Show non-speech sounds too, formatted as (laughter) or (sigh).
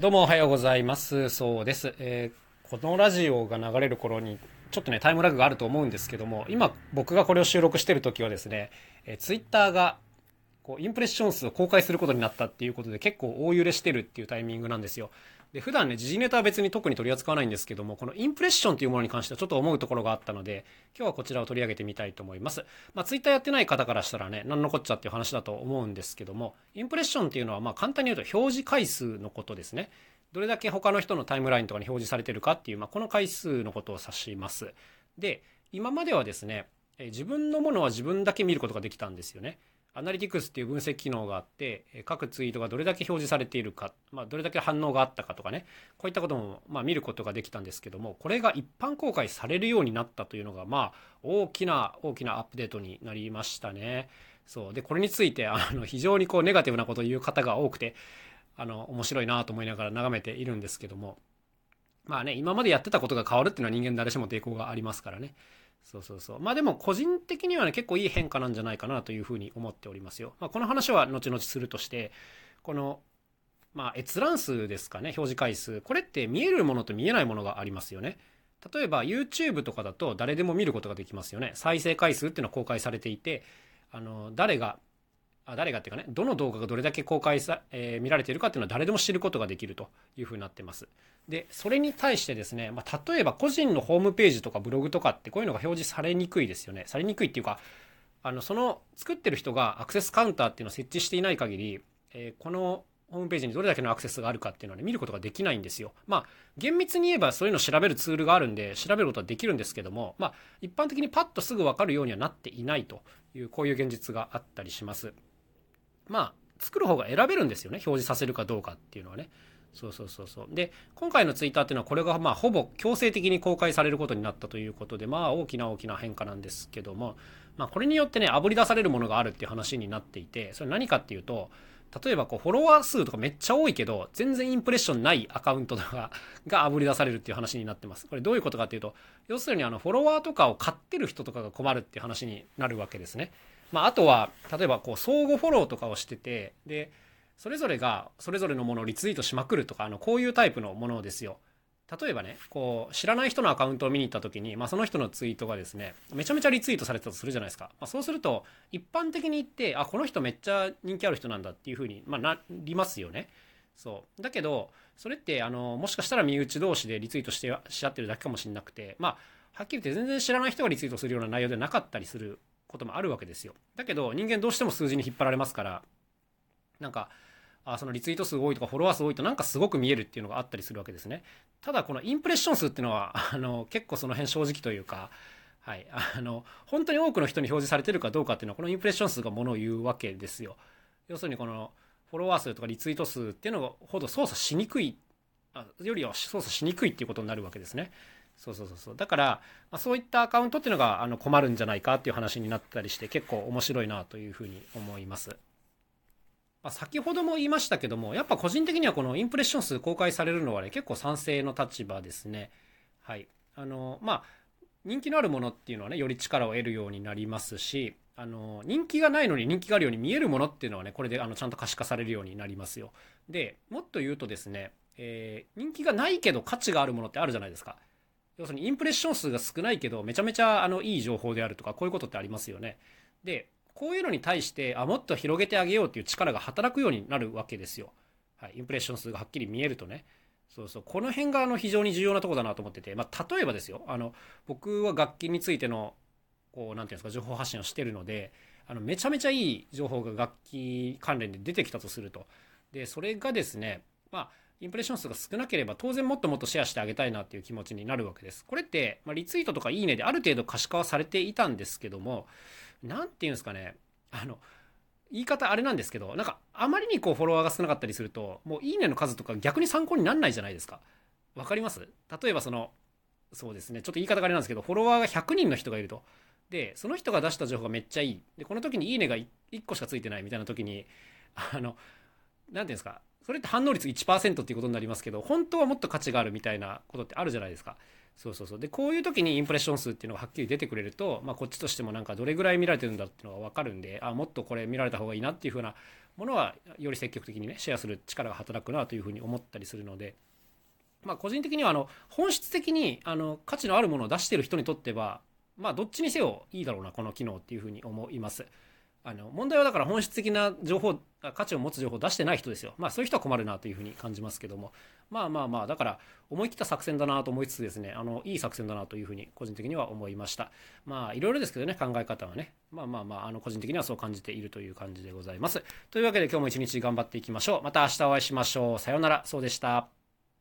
どうもおはようございます。そうです。えーこのラジオが流れる頃に、ちょっとね、タイムラグがあると思うんですけども、今、僕がこれを収録してる時はですね、えー、ツイッターが、こう、インプレッション数を公開することになったっていうことで、結構大揺れしてるっていうタイミングなんですよ。で、普段ね、時事ネタは別に特に取り扱わないんですけども、このインプレッションというものに関してはちょっと思うところがあったので、今日はこちらを取り上げてみたいと思います。まあ、ツイッターやってない方からしたらね、何のこっちゃっていう話だと思うんですけども、インプレッションっていうのは、まあ、簡単に言うと表示回数のことですね。どれだけ他の人のタイムラインとかに表示されてるかっていう、まあ、この回数のことを指します。で、今まではですね、自分のものは自分だけ見ることができたんですよね。アナリティクスっていう分析機能があって、各ツイートがどれだけ表示されているか、まあ、どれだけ反応があったかとかね、こういったことも、ま、見ることができたんですけども、これが一般公開されるようになったというのが、まあ、大きな、大きなアップデートになりましたね。そう。で、これについて、あの、非常にこう、ネガティブなことを言う方が多くて、あの、面白いなと思いながら眺めているんですけども、まあね、今までやってたことが変わるっていうのは人間誰しも抵抗がありますからね。そうそうそう。まあでも個人的にはね、結構いい変化なんじゃないかなというふうに思っておりますよ。まあこの話は後々するとして、この、まあ閲覧数ですかね、表示回数。これって見えるものと見えないものがありますよね。例えば YouTube とかだと誰でも見ることができますよね。再生回数っていうのは公開されていて、あの、誰が、あ誰がっていうかね、どの動画がどれだけ公開さ、えー見られているかっていうのは誰でも知ることができるというふうになってます。で、それに対してですね、まあ、例えば個人のホームページとかブログとかってこういうのが表示されにくいですよね。されにくいっていうか、あの、その作ってる人がアクセスカウンターっていうのを設置していない限り、えーこのホームページにどれだけのアクセスがあるかっていうのはね、見ることができないんですよ。まあ、厳密に言えばそういうのを調べるツールがあるんで、調べることはできるんですけども、まあ、一般的にパッとすぐわかるようにはなっていないという、こういう現実があったりします。まあ、作る方が選べるんですよね。表示させるかどうかっていうのはね。そうそうそうそう。で、今回のツイッターっていうのはこれがまあほぼ強制的に公開されることになったということで、まあ大きな大きな変化なんですけども、まあこれによってね、炙り出されるものがあるっていう話になっていて、それ何かっていうと、例えばこうフォロワー数とかめっちゃ多いけど、全然インプレッションないアカウントとかが (laughs) 炙り出されるっていう話になってます。これどういうことかっていうと、要するにあのフォロワーとかを買ってる人とかが困るっていう話になるわけですね。まああとは、例えばこう相互フォローとかをしてて、で、それぞれがそれぞれのものをリツイートしまくるとか、あの、こういうタイプのものですよ。例えばね、こう、知らない人のアカウントを見に行った時に、まあ、その人のツイートがですね、めちゃめちゃリツイートされてたとするじゃないですか。まあ、そうすると、一般的に言って、あ、この人めっちゃ人気ある人なんだっていうふうに、まあ、なりますよね。そう。だけど、それって、あの、もしかしたら身内同士でリツイートして、し合ってるだけかもしれなくて、まあ、はっきり言って全然知らない人がリツイートするような内容ではなかったりすることもあるわけですよ。だけど、人間どうしても数字に引っ張られますから、なんか、あそのリツイート数多いとかフォロワー数多いとなんかすごく見えるっていうのがあったりするわけですね。ただこのインプレッション数っていうのは (laughs) あの結構その辺正直というか、はい、あの本当に多くの人に表示されてるかどうかっていうのはこのインプレッション数がものを言うわけですよ。要するにこのフォロワー数とかリツイート数っていうのほど操作しにくいあよりは操作しにくいっていうことになるわけですね。そうそうそうそうだから、まあ、そういったアカウントっていうのがあの困るんじゃないかっていう話になったりして結構面白いなというふうに思います。まあ、先ほども言いましたけども、やっぱ個人的にはこのインプレッション数公開されるのはね、結構賛成の立場ですね。はい。あの、まあ、人気のあるものっていうのはね、より力を得るようになりますし、あの、人気がないのに人気があるように見えるものっていうのはね、これであのちゃんと可視化されるようになりますよ。で、もっと言うとですね、えー人気がないけど価値があるものってあるじゃないですか。要するにインプレッション数が少ないけど、めちゃめちゃあのいい情報であるとか、こういうことってありますよね。で、こういうのに対して、あ、もっと広げてあげようっていう力が働くようになるわけですよ。はい。インプレッション数がはっきり見えるとね。そうそう。この辺があの非常に重要なとこだなと思ってて、まあ、例えばですよ。あの、僕は楽器についての、こう、なんていうんですか、情報発信をしてるので、あの、めちゃめちゃいい情報が楽器関連で出てきたとすると。で、それがですね、まあ、インプレッション数が少なければ当然もっともっとシェアしてあげたいなっていう気持ちになるわけです。これって、まあ、リツイートとかいいねである程度可視化はされていたんですけども、なんていうんですかね、あの、言い方あれなんですけど、なんかあまりにこうフォロワーが少なかったりすると、もういいねの数とか逆に参考にならないじゃないですか。わかります？例えばその、そうですね、ちょっと言い方があれなんですけど、フォロワーが100人の人がいると。で、その人が出した情報がめっちゃいい。で、この時にいいねが1個しかついてないみたいな時に、あの、なんていうんですか、それって反応率1%っていうことになりますけど、本当はもっと価値があるみたいなことってあるじゃないですか。そうそうそう。で、こういう時にインプレッション数っていうのがはっきり出てくれると、まあ、こっちとしてもなんかどれぐらい見られてるんだっていうのがわかるんで、あ、もっとこれ見られた方がいいなっていうふうなものはより積極的にねシェアする力が働くなというふうに思ったりするので、まあ、個人的にはあの本質的にあの価値のあるものを出してる人にとってはまあどっちにせよいいだろうなこの機能っていうふうに思います。あの問題はだから本質的な情報価値を持つ情報を出してない人ですよ。まあそういう人は困るなというふうに感じますけども。まあまあまあだから思い切った作戦だなと思いつつですねあのいい作戦だなというふうに個人的には思いました。まあいろいろですけどね考え方はね。まあまあまああの個人的にはそう感じているという感じでございます。というわけで今日も一日頑張っていきましょう。また明日お会いしましょう。さようなら。そうでした。